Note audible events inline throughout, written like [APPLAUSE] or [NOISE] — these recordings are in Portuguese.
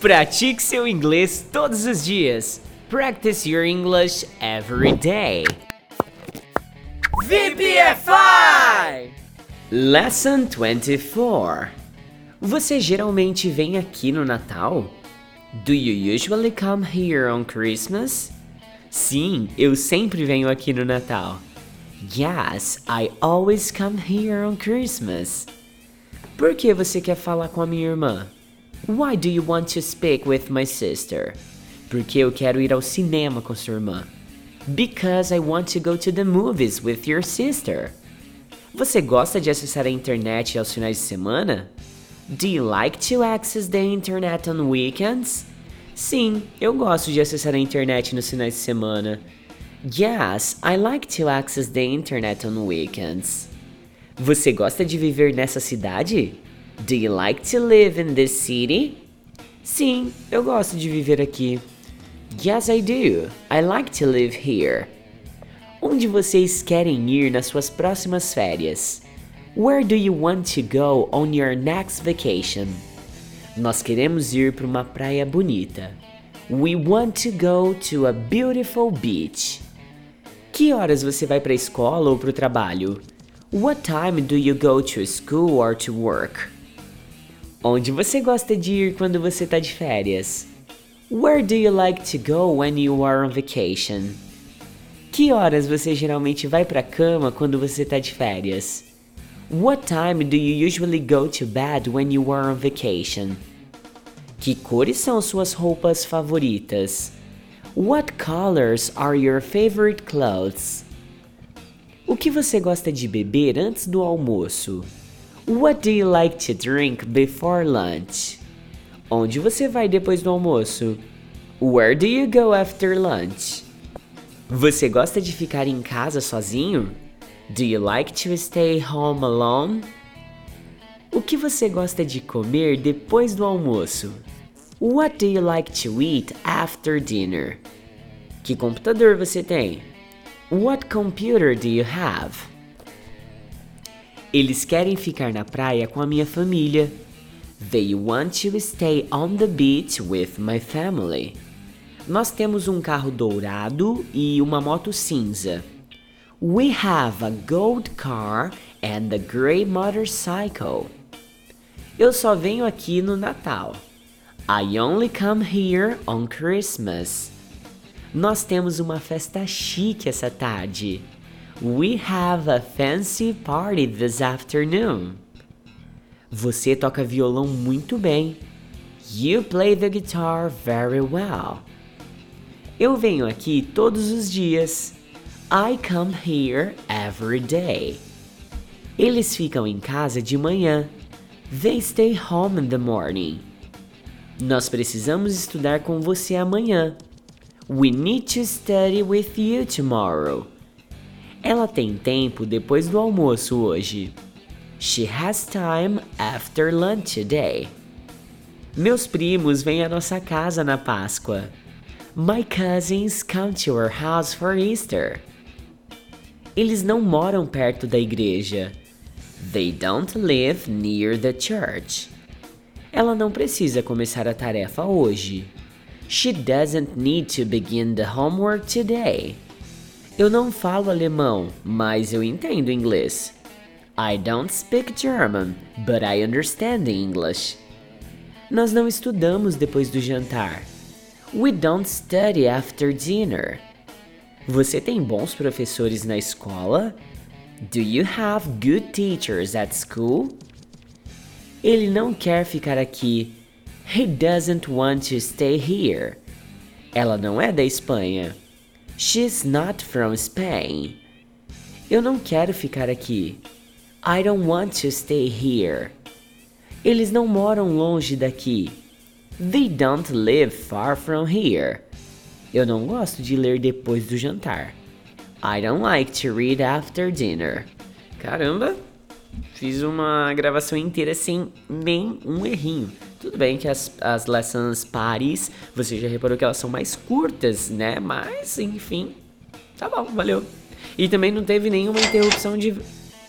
Pratique seu inglês todos os dias. Practice your English every day. VPFI! Lesson 24. Você geralmente vem aqui no Natal? Do you usually come here on Christmas? Sim, eu sempre venho aqui no Natal. Yes, I always come here on Christmas. Por que você quer falar com a minha irmã? Why do you want to speak with my sister? Porque eu quero ir ao cinema com sua irmã. Because I want to go to the movies with your sister. Você gosta de acessar a internet aos finais de semana? Do you like to access the internet on weekends? Sim, eu gosto de acessar a internet nos finais de semana. Yes, I like to access the internet on weekends. Você gosta de viver nessa cidade? Do you like to live in this city? Sim, eu gosto de viver aqui. Yes, I do. I like to live here. Onde vocês querem ir nas suas próximas férias? Where do you want to go on your next vacation? Nós queremos ir para uma praia bonita. We want to go to a beautiful beach. Que horas você vai para a escola ou para o trabalho? What time do you go to school or to work? Onde você gosta de ir quando você está de férias? Where do you like to go when you are on vacation? Que horas você geralmente vai para a cama quando você está de férias? What time do you usually go to bed when you are on vacation? Que cores são suas roupas favoritas? What colors are your favorite clothes? O que você gosta de beber antes do almoço? What do you like to drink before lunch? Onde você vai depois do almoço? Where do you go after lunch? Você gosta de ficar em casa sozinho? Do you like to stay home alone? O que você gosta de comer depois do almoço? What do you like to eat after dinner? Que computador você tem? What computer do you have? Eles querem ficar na praia com a minha família. They want to stay on the beach with my family. Nós temos um carro dourado e uma moto cinza. We have a gold car and a gray motorcycle. Eu só venho aqui no Natal. I only come here on Christmas. Nós temos uma festa chique essa tarde. We have a fancy party this afternoon. Você toca violão muito bem. You play the guitar very well. Eu venho aqui todos os dias. I come here every day. Eles ficam em casa de manhã. They stay home in the morning. Nós precisamos estudar com você amanhã. We need to study with you tomorrow. Ela tem tempo depois do almoço hoje. She has time after lunch today. Meus primos vêm à nossa casa na Páscoa. My cousins come to our house for Easter. Eles não moram perto da igreja. They don't live near the church. Ela não precisa começar a tarefa hoje. She doesn't need to begin the homework today. Eu não falo alemão, mas eu entendo inglês. I don't speak German, but I understand English. Nós não estudamos depois do jantar. We don't study after dinner. Você tem bons professores na escola? Do you have good teachers at school? Ele não quer ficar aqui. He doesn't want to stay here. Ela não é da Espanha. She's not from Spain. Eu não quero ficar aqui. I don't want to stay here. Eles não moram longe daqui. They don't live far from here. Eu não gosto de ler depois do jantar. I don't like to read after dinner. Caramba, fiz uma gravação inteira sem nem um errinho. Tudo bem que as, as lessons pares, você já reparou que elas são mais curtas, né? Mas, enfim, tá bom, valeu. E também não teve nenhuma interrupção de.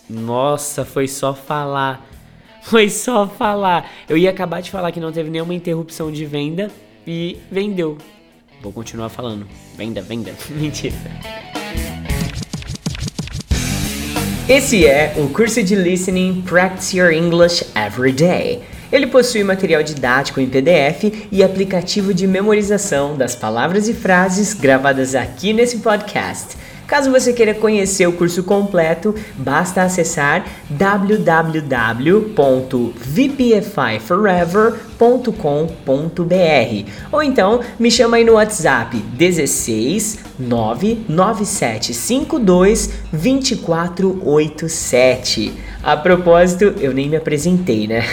Nossa, foi só falar. [LAUGHS] Foi só falar. Eu ia acabar de falar que não teve nenhuma interrupção de venda e vendeu. Vou continuar falando. Venda, venda. [LAUGHS] Mentira. Esse é o curso de Listening Practice Your English Every Day. Ele possui material didático em PDF e aplicativo de memorização das palavras e frases gravadas aqui nesse podcast. Caso você queira conhecer o curso completo, basta acessar www.vpfiforever.com.br ou então me chama aí no WhatsApp 16 99752 2487. A propósito, eu nem me apresentei, né? [LAUGHS]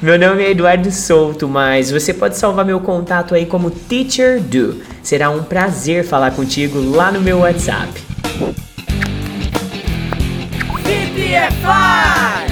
meu nome é Eduardo Souto, mas você pode salvar meu contato aí como Teacher Do. Será um prazer falar contigo lá no meu WhatsApp. VPFI!